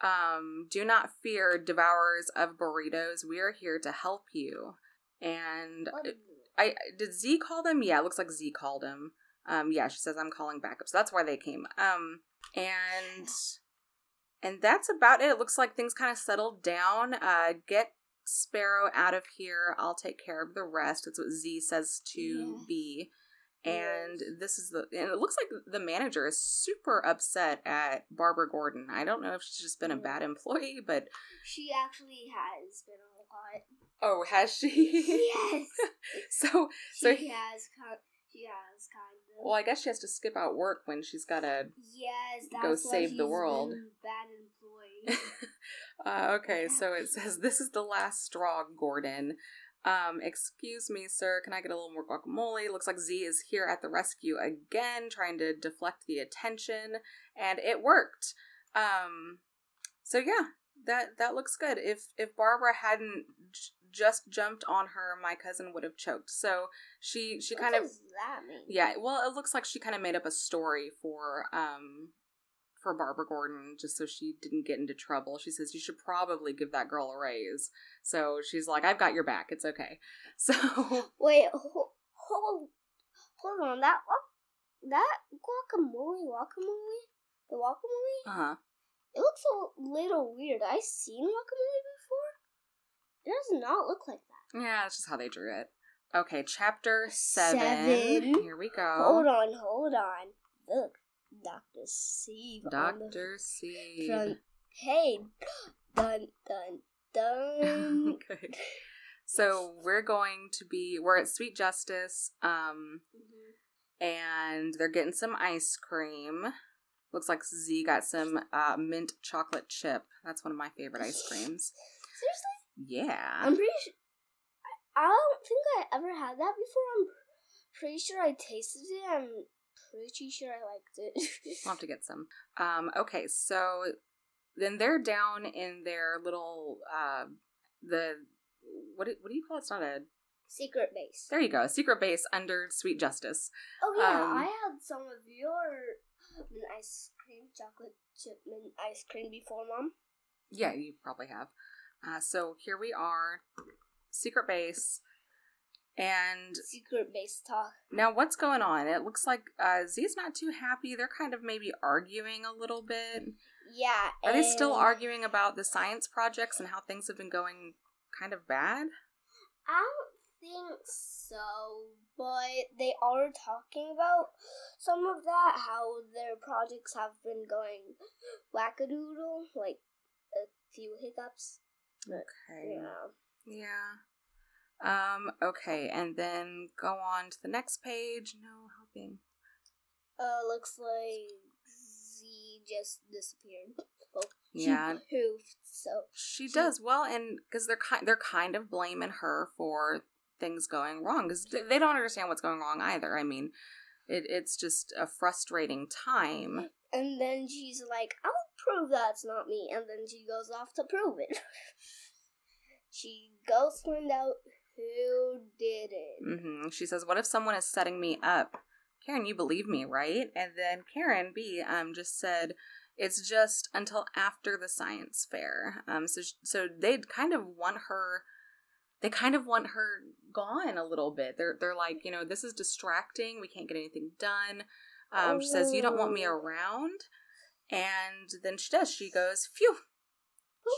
Um, do not fear, devourers of burritos. We are here to help you. And What is it? I did Z call them? Yeah, it looks like Z called him. Um, yeah, she says I'm calling backup, so that's why they came. Um, and and that's about it. It looks like things kind of settled down. Uh, get Sparrow out of here. I'll take care of the rest. That's what Z says to Yeah. B. And this is the and it looks like the manager is super upset at Barbara Gordon. I don't know if she's just been a bad employee, but She actually has been a lot. oh, has she? yes. so She So- has kind. She has kind of. well, I guess she has to skip out work when she's got to yes, go save the world. Bad employee. uh, okay, so it says, This is the last straw, Gordon. Um, excuse me, sir, can I get a little more guacamole? Looks like Z is here at the rescue again, trying to deflect the attention, and it worked. Um, so yeah, that that looks good. If if Barbara hadn't j- just jumped on her, my cousin would have choked. So she she what kind of that mean? yeah, well, it looks like she kind of made up a story for um for Barbara Gordon just so she didn't get into trouble. She says you should probably give that girl a raise. So she's like, "I've got your back. It's okay." So Wait, hold, hold, hold on. That that guacamole, guacamole, the guacamole. uh-huh. It looks a little weird. I've seen guacamole before. It does not look like that. yeah, that's just how they drew it. Okay, chapter seven. Seven. Here we go. Hold on, hold on. Look, Steve on the Doctor C. front page. Dun dun dun. okay. So we're going to be we're at Sweet Justice. Um Mhm. and they're getting some ice cream. Looks like Z got some uh, mint chocolate chip. That's one of my favorite ice creams. Seriously, Yeah. I'm pretty sure. I, I don't think I ever had that before. I'm pretty sure I tasted it. I'm pretty sure I liked it. We'll have to get some. Um, okay, so then they're down in their little uh, the what do, what do you call it? It's not a Secret base. there you go secret base under Sweet Justice. Oh yeah, Um, I had some of your ice cream, chocolate chip mint ice cream before, Mom. Yeah, you probably have. Uh, so here we are, secret base, and Secret base talk. Now, what's going on? It looks like uh, Z's not too happy. They're kind of maybe arguing a little bit. Yeah. Are they still arguing about the science projects and how things have been going kind of bad? I don't think so, but they are talking about some of that. How their projects have been going wackadoodle, like a few hiccups. Okay. Yeah. Yeah. Um, okay, and then go on to the next page. No helping. Uh, looks like Z just disappeared. Well, she Yeah. poofed, so She She- does well, and because they're kind, they're kind of blaming her for things going wrong because they don't understand what's going wrong either. I mean, it, it's just a frustrating time. And then she's like, I'll prove that's not me. And then she goes off to prove it. she goes to find out who did it. hmm She says, "What if someone is setting me up?" Karen, you believe me, right? And then Karen B um just said, "It's just until after the science fair." Um, so so they kind of want her. They kind of want her gone a little bit. They're they're like, you know, this is distracting. We can't get anything done. Um, she says, "You don't want me Oh. around," and then she does. She goes, "Phew."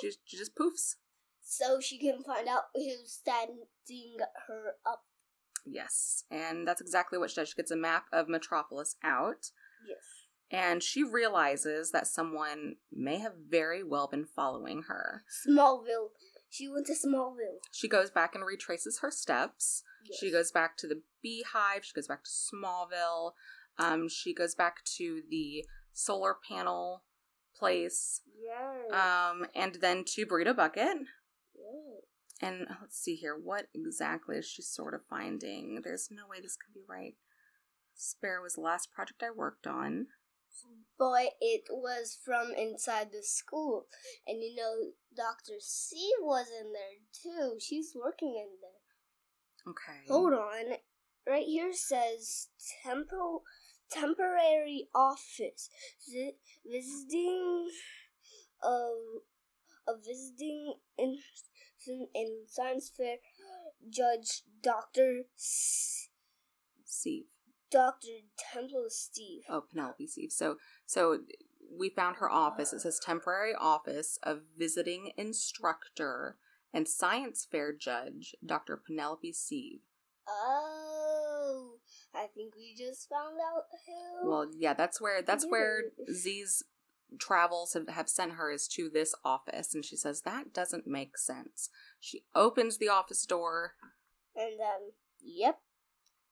She, she just poofs. So she can find out who's standing her up. Yes, and that's exactly what she does. She gets a map of Metropolis out. Yes. and she realizes that someone may have very well been following her. Smallville. She went to Smallville. She goes back and retraces her steps. Yes. She goes back to the beehive. She goes back to Smallville. Um, she goes back to the solar panel place. Yes. Um, and then to Burrito Bucket. And uh, let's see here. What exactly is she sort of finding? There's no way this could be right. Spare was the last project I worked on. But it was from inside the school. And you know, Dr. C was in there too. She's working in there. Okay. Hold on. Right here says tempo, temporary office. Vi- visiting a, a visiting in, in science fair judge Dr. S- Steve. Dr. Temple Steve. Oh, Penelope Steve. So, so we found her office. It says temporary office of visiting instructor and science fair judge, Dr. Penelope Steve. Oh, I think we just found out who. Well, yeah, that's where that's where. Z's travels have, have sent her is to this office, and she says that doesn't make sense. She opens the office door. and then, yep,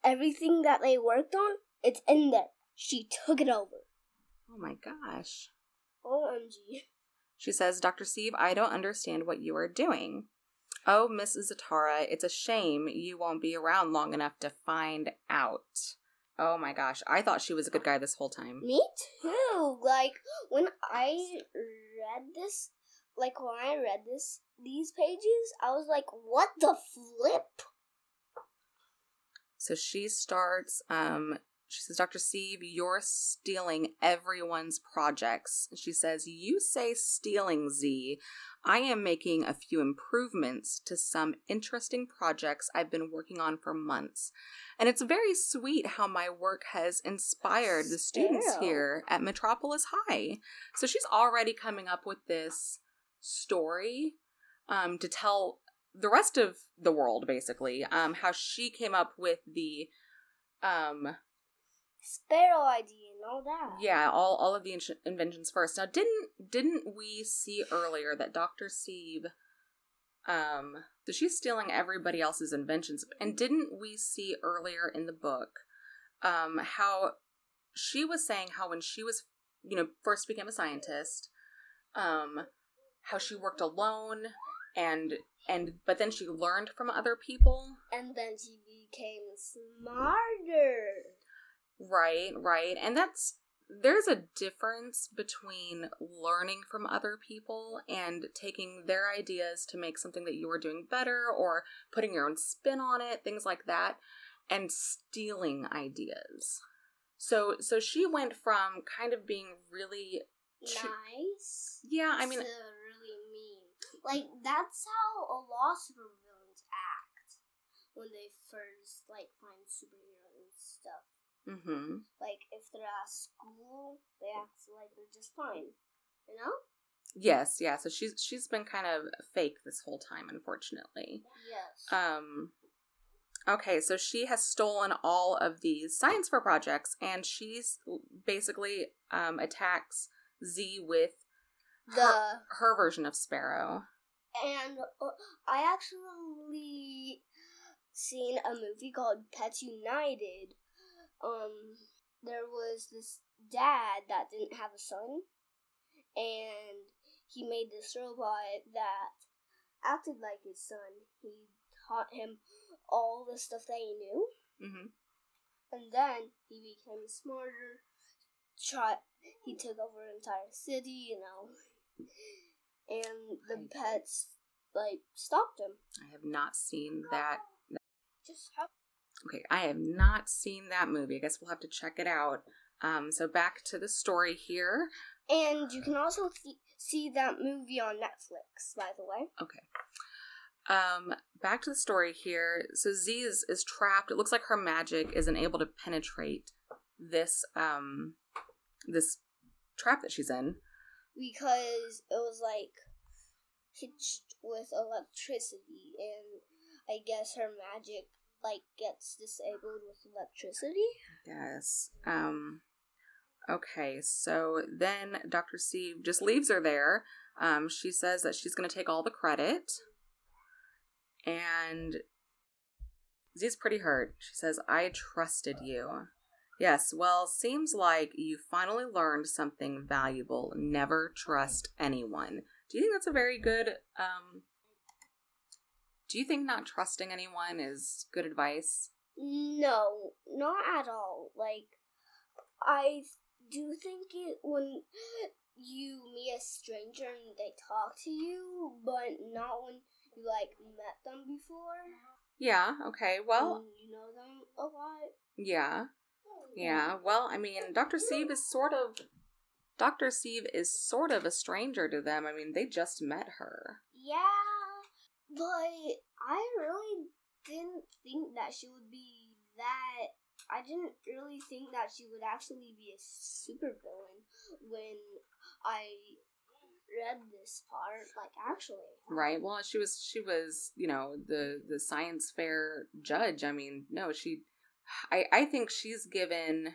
everything that they worked on, it's in there. She took it over. Oh my gosh. OMG. She says, Dr. Steve, I don't understand what you are doing. Oh, Mrs. Zatara, it's a shame you won't be around long enough to find out. Oh my gosh, I thought she was a good guy this whole time. Me too. Like when I read this, like when I read this, these pages, I was like, "What the flip?" So she starts, um, she says, Dr. Steve, you're stealing everyone's projects. She says, You say stealing, Z. I am making a few improvements to some interesting projects I've been working on for months. And it's very sweet how my work has inspired the students Sparrow. here at Metropolis High. So she's already coming up with this story um, to tell the rest of the world, basically, um, how she came up with the. Um, Sparrow idea and all that. yeah, all all of the in- inventions first. Now, didn't didn't we see earlier that Doctor Steve, um, so she's stealing everybody else's inventions, and didn't we see earlier in the book, um, how she was saying how when she was, you know, first became a scientist, um, how she worked alone, and and but then she learned from other people. And then she became smarter. Right, right. And that's there's a difference between learning from other people and taking their ideas to make something that you are doing better or putting your own spin on it, things like that, and stealing ideas. So so she went from kind of being really Tr- Nice. Yeah, I mean to really mean. Like that's how a lot of supervillains act when they first like find superheroes and stuff. Mhm. Like if they're at school, they act like they're just fine. You know? Yes, yeah. So she's she's been kind of fake this whole time unfortunately. Yes. Um okay, so she has stolen all of these science fair projects and she's basically um attacks Z with the her, her version of Sparrow. and uh, I actually seen a movie called Pets United. Um, there was this dad that didn't have a son, and he made this robot that acted like his son. He taught him all the stuff that he knew, Mhm. and then he became smarter. Try, he took over an entire city, you know, and the pets like stopped him. I have not seen that. Just how Okay, I have not seen that movie. I guess we'll have to check it out. Um so back to the story here. And you can also see, see that movie on Netflix, by the way. Okay. Um, back to the story here. So Z is, is trapped. It looks like her magic isn't able to penetrate this um this trap that she's in. Because it was like hitched with electricity, and I guess her magic like gets disabled with electricity. Yes. Um okay, so then Dr. Steve just leaves her there. Um she says that she's going to take all the credit. And Z's pretty hurt. She says, "I trusted you." Yes, well, seems like you finally learned something valuable. Never trust anyone. Do you think that's a very good um Do you think not trusting anyone is good advice? No, not at all. Like, I do think it when you meet a stranger and they talk to you, but not when you like met them before. Yeah, okay. Well, and you know them a lot. yeah. Yeah. Well, I mean, Dr. Steve is sort of Dr. Steve is sort of a stranger to them. I mean, they just met her. Yeah, but I really didn't think that she would be that. I didn't really think that she would actually be a supervillain when I read this part. Like, actually, Right. Well, she was she was, you know, the the science fair judge. I mean, no, she I I think she's given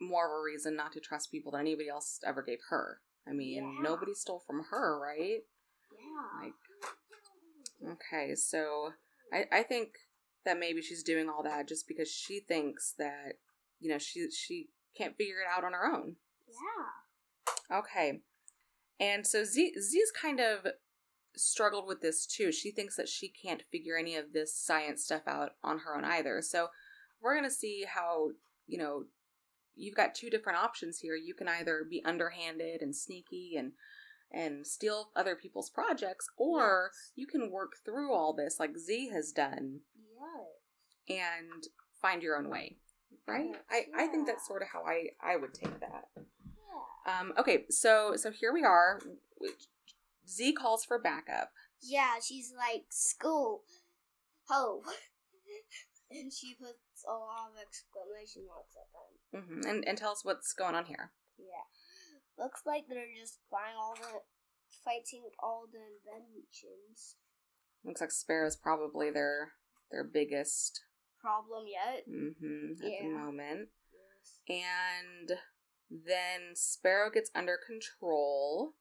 more of a reason not to trust people than anybody else ever gave her. I mean, Yeah. nobody stole from her, right? yeah. Like Okay, so I I think that maybe she's doing all that just because she thinks that, you know, she she can't figure it out on her own. yeah. Okay. And so Z Z's kind of struggled with this too. She thinks that she can't figure any of this science stuff out on her own either. So we're going to see how, you know, you've got two different options here. You can either be underhanded and sneaky and and steal other people's projects or you can work through all this like Z has done Yeah. and find your own way. Right? I I think that's sort of how I I would take that. Yeah. Um, okay, so so here we are. Z calls for backup. Yeah, she's like school. Ho. and she puts a lot of exclamation marks at them. hmm And and tell us what's going on here. Yeah. Looks like they're just fighting all the fighting all the inventions. Looks like Sparrow's probably their their biggest Problem yet? Mm-hmm, at the moment. Yes. And then Sparrow gets under control,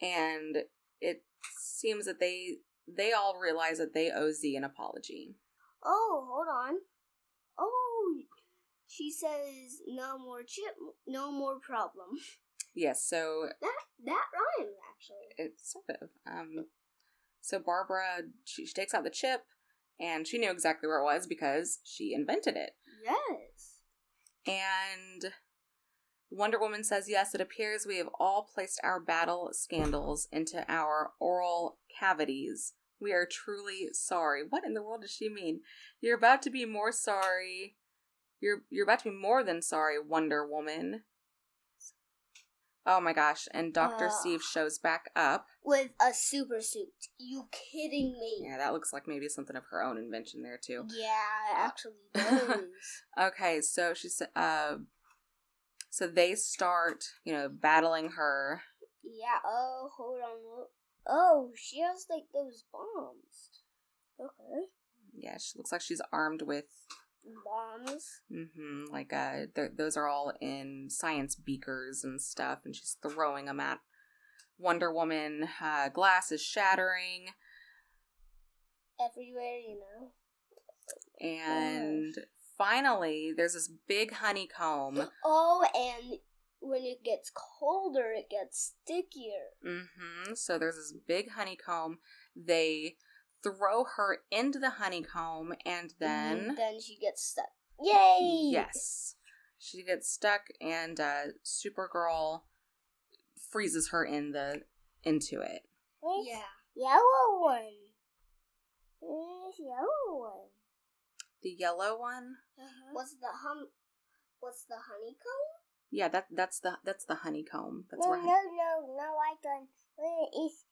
and it seems that they they all realize that they owe Z an apology. Oh, hold on. Oh, she says no more chip, no more problem. Yes, so That that rhymes actually. it's sort of. Um, so Barbara, she, she takes out the chip, and she knew exactly where it was because she invented it. Yes. And Wonder Woman says, Yes, it appears we have all placed our battle sandals into our oral cavities. We are truly sorry. What in the world does she mean? You're about to be more sorry. You're you're about to be more than sorry, Wonder Woman. Oh my gosh, and Dr. Ugh. Steve shows back up. With a super suit. You kidding me? Yeah, that looks like maybe something of her own invention there too. Yeah, it actually does. Okay, so she said, uh, so they start, you know, battling her. yeah. Oh, hold on. Oh, she has like those bombs. Okay. Yeah, she looks like she's armed with, Bombs. Mm-hmm. like, uh, th- those are all in science beakers and stuff, and she's throwing them at Wonder Woman. Uh, glass is shattering, Everywhere, you know. and finally, there's this big honeycomb. Oh, and when it gets colder, it gets stickier. Mm hmm So there's this big honeycomb. They throw her into the honeycomb, and then. And then she gets stuck. Yay! Yes. She gets stuck and uh Supergirl freezes her in the into it. Yeah. Yellow one. Where's yellow one? The yellow one? What's the hum? What's the honeycomb? Yeah, that that's the that's the honeycomb. That's no, where no, no, no, I don't. Where is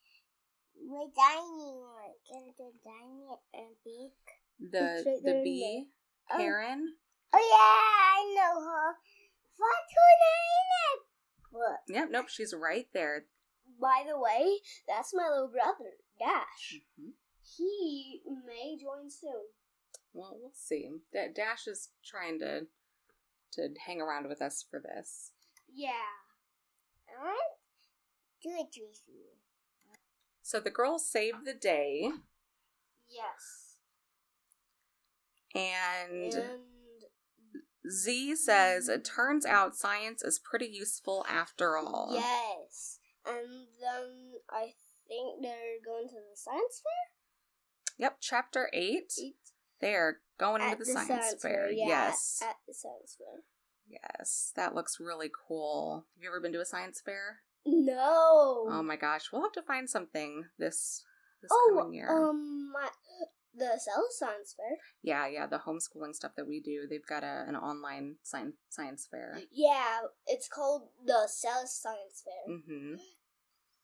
the tiny one? Can the tiny and big? the right the bee. Oh. Karen. Oh yeah, I know her. Name? Look. Yep, nope, she's right there. By the way, that's my little brother, Dash. Mhm. He may join soon. Well, we'll see. Da- Dash is trying to to hang around with us for this. Yeah. I want do it with you. So the girls save the day Yes. and And Z says, It mhm. turns out science is pretty useful after all. Yes. And then I think they're going to the science fair? Yep, chapter 8. Eight? They're going into At the, science, fair. yeah, yes. At the science fair. yes. That looks really cool. Have you ever been to a science fair? No. Oh my gosh. We'll have to find something this this oh, coming year. um, my, the Cell Science Fair. yeah, yeah, the homeschooling stuff that we do. They've got a, an online science science fair. Yeah, it's called the Cell Science Fair. Mm-hmm.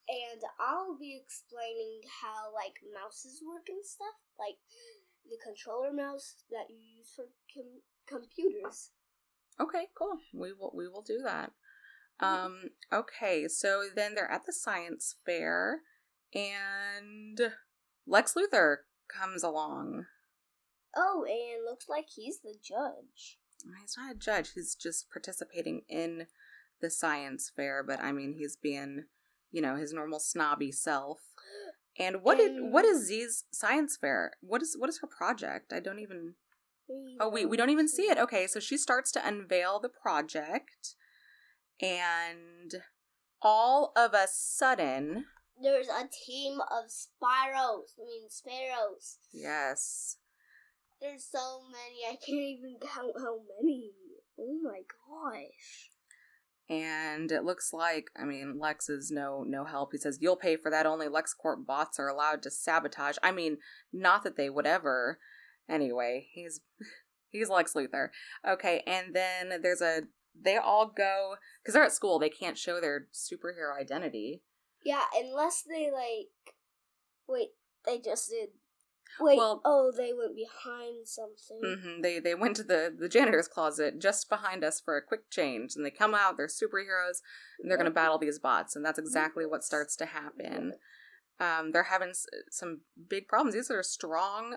and I'll be explaining how like mouses work and stuff, like the controller mouse that you use for com- computers. Okay, cool. We will we will do that. Um okay, so then they're at the science fair and Lex Luthor comes along. Oh, and looks like he's the judge. He's not a judge, he's just participating in the science fair, but I mean he's being, you know, his normal snobby self. And what did what is Z's science fair? What is what is her project? I don't even Oh wait, we don't even see it. Okay, so she starts to unveil the project, and all of a sudden, There's a team of Spyros. I mean sparrows. yes, There's so many. I can't even count how many. Oh my gosh. and it looks like I mean Lex is no no help. He says you'll pay for that. Only LexCorp bots are allowed to sabotage. I mean, not that they would ever. Anyway, he's he's Lex Luthor. Okay, and then there's a they all go because they're at school. They can't show their superhero identity. Yeah, unless they like. Wait, they just did. Wait. Well- oh, they went behind something. hmm They they went to the the janitor's closet just behind us for a quick change, and they come out. They're superheroes, and they're gonna battle these bots, and that's exactly what starts to happen. Um, they're having s- some big problems. These are strong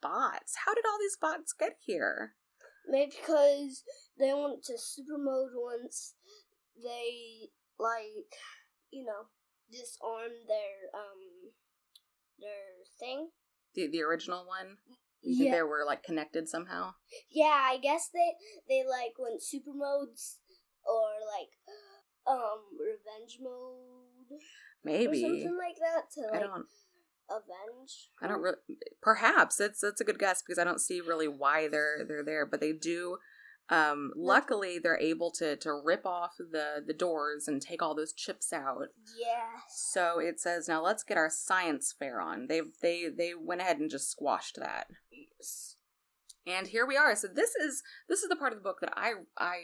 bots. How did all these bots get here? Maybe because they went to super mode once. They like, you know, disarm their um their thing. The the original one. You think they were like connected somehow? yeah. I guess they they like went super modes or like um revenge mode or Maybe. something like that to I don't. Avenge. I don't really. Perhaps it's that's a good guess because I don't see really why they're they're there, but they do. Um, luckily, they're able to to rip off the the doors and take all those chips out. Yes. So it says now let's get our science fair on. They they they went ahead and just squashed that. Yes. And here we are. So this is this is the part of the book that I I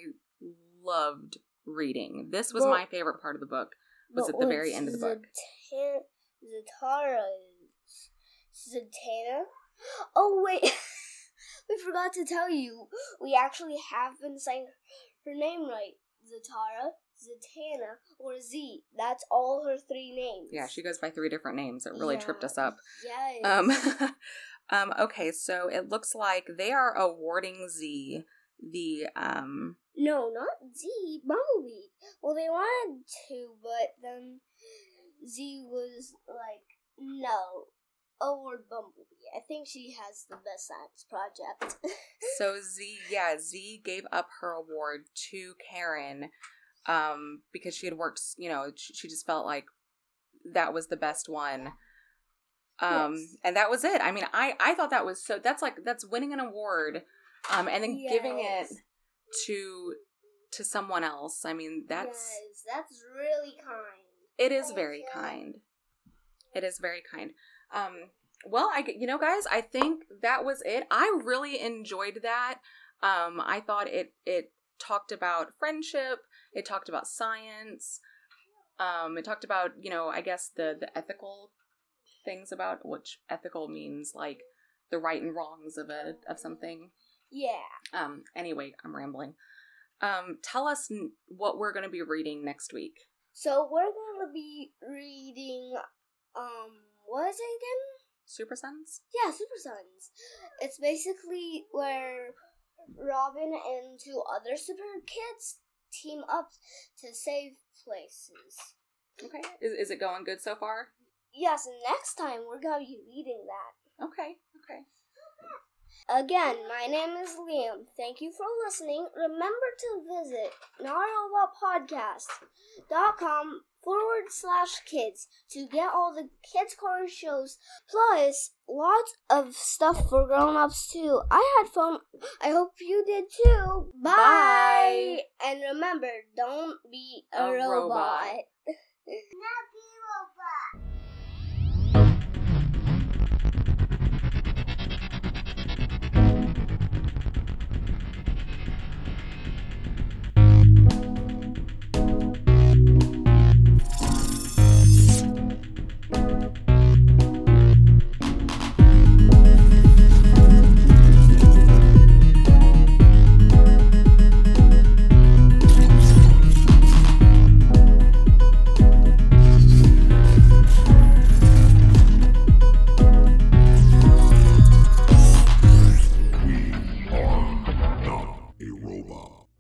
loved reading. This was Well- my favorite part of the book. Was at the very end of the book. Zata- Zatara's Zatanna. Oh wait, we forgot to tell you. We actually have been saying her name right. Zatara, Zatanna, or Z. That's all her three names. Yeah, she goes by three different names. It really tripped us up. Yes. Um, um, okay, so it looks like they are awarding Z the um no, not Z. Bumblebee. Well, they wanted to, but then Z was like, no. Award Bumblebee. I think she has the best science project. so Z yeah, Z gave up her award to Karen um because she had worked, you know, she, she just felt like that was the best one. Um Yes. and that was it. I mean, I I thought that was so that's like that's winning an award um and then giving it to to someone else. I mean, that's yes, that's really kind. It is Thank very kind. It is very kind. Um, well, I you know, guys, I think that was it. I really enjoyed that. Um, I thought it it talked about friendship. It talked about science. Um, it talked about you know, I guess the the ethical things about which ethical means like the right and wrongs of a of something. Yeah. Um, anyway, I'm rambling. Um, tell us n- what we're going to be reading next week. So we're gonna be reading um what is it again? Super Sons. Yeah, Super Sons. It's basically where Robin and two other super kids team up to save places. Okay. Is, is it going good so far? Yes, and next time we're gonna be reading that. Okay. Okay. Again, my name is Liam. Thank you for listening. Remember to visit notrobotpodcast.com forward slash kids to get all the Kids Corner shows, plus lots of stuff for grown ups too. I had fun. I hope you did too. Bye. Bye. And remember, don't be a, A robot. robot.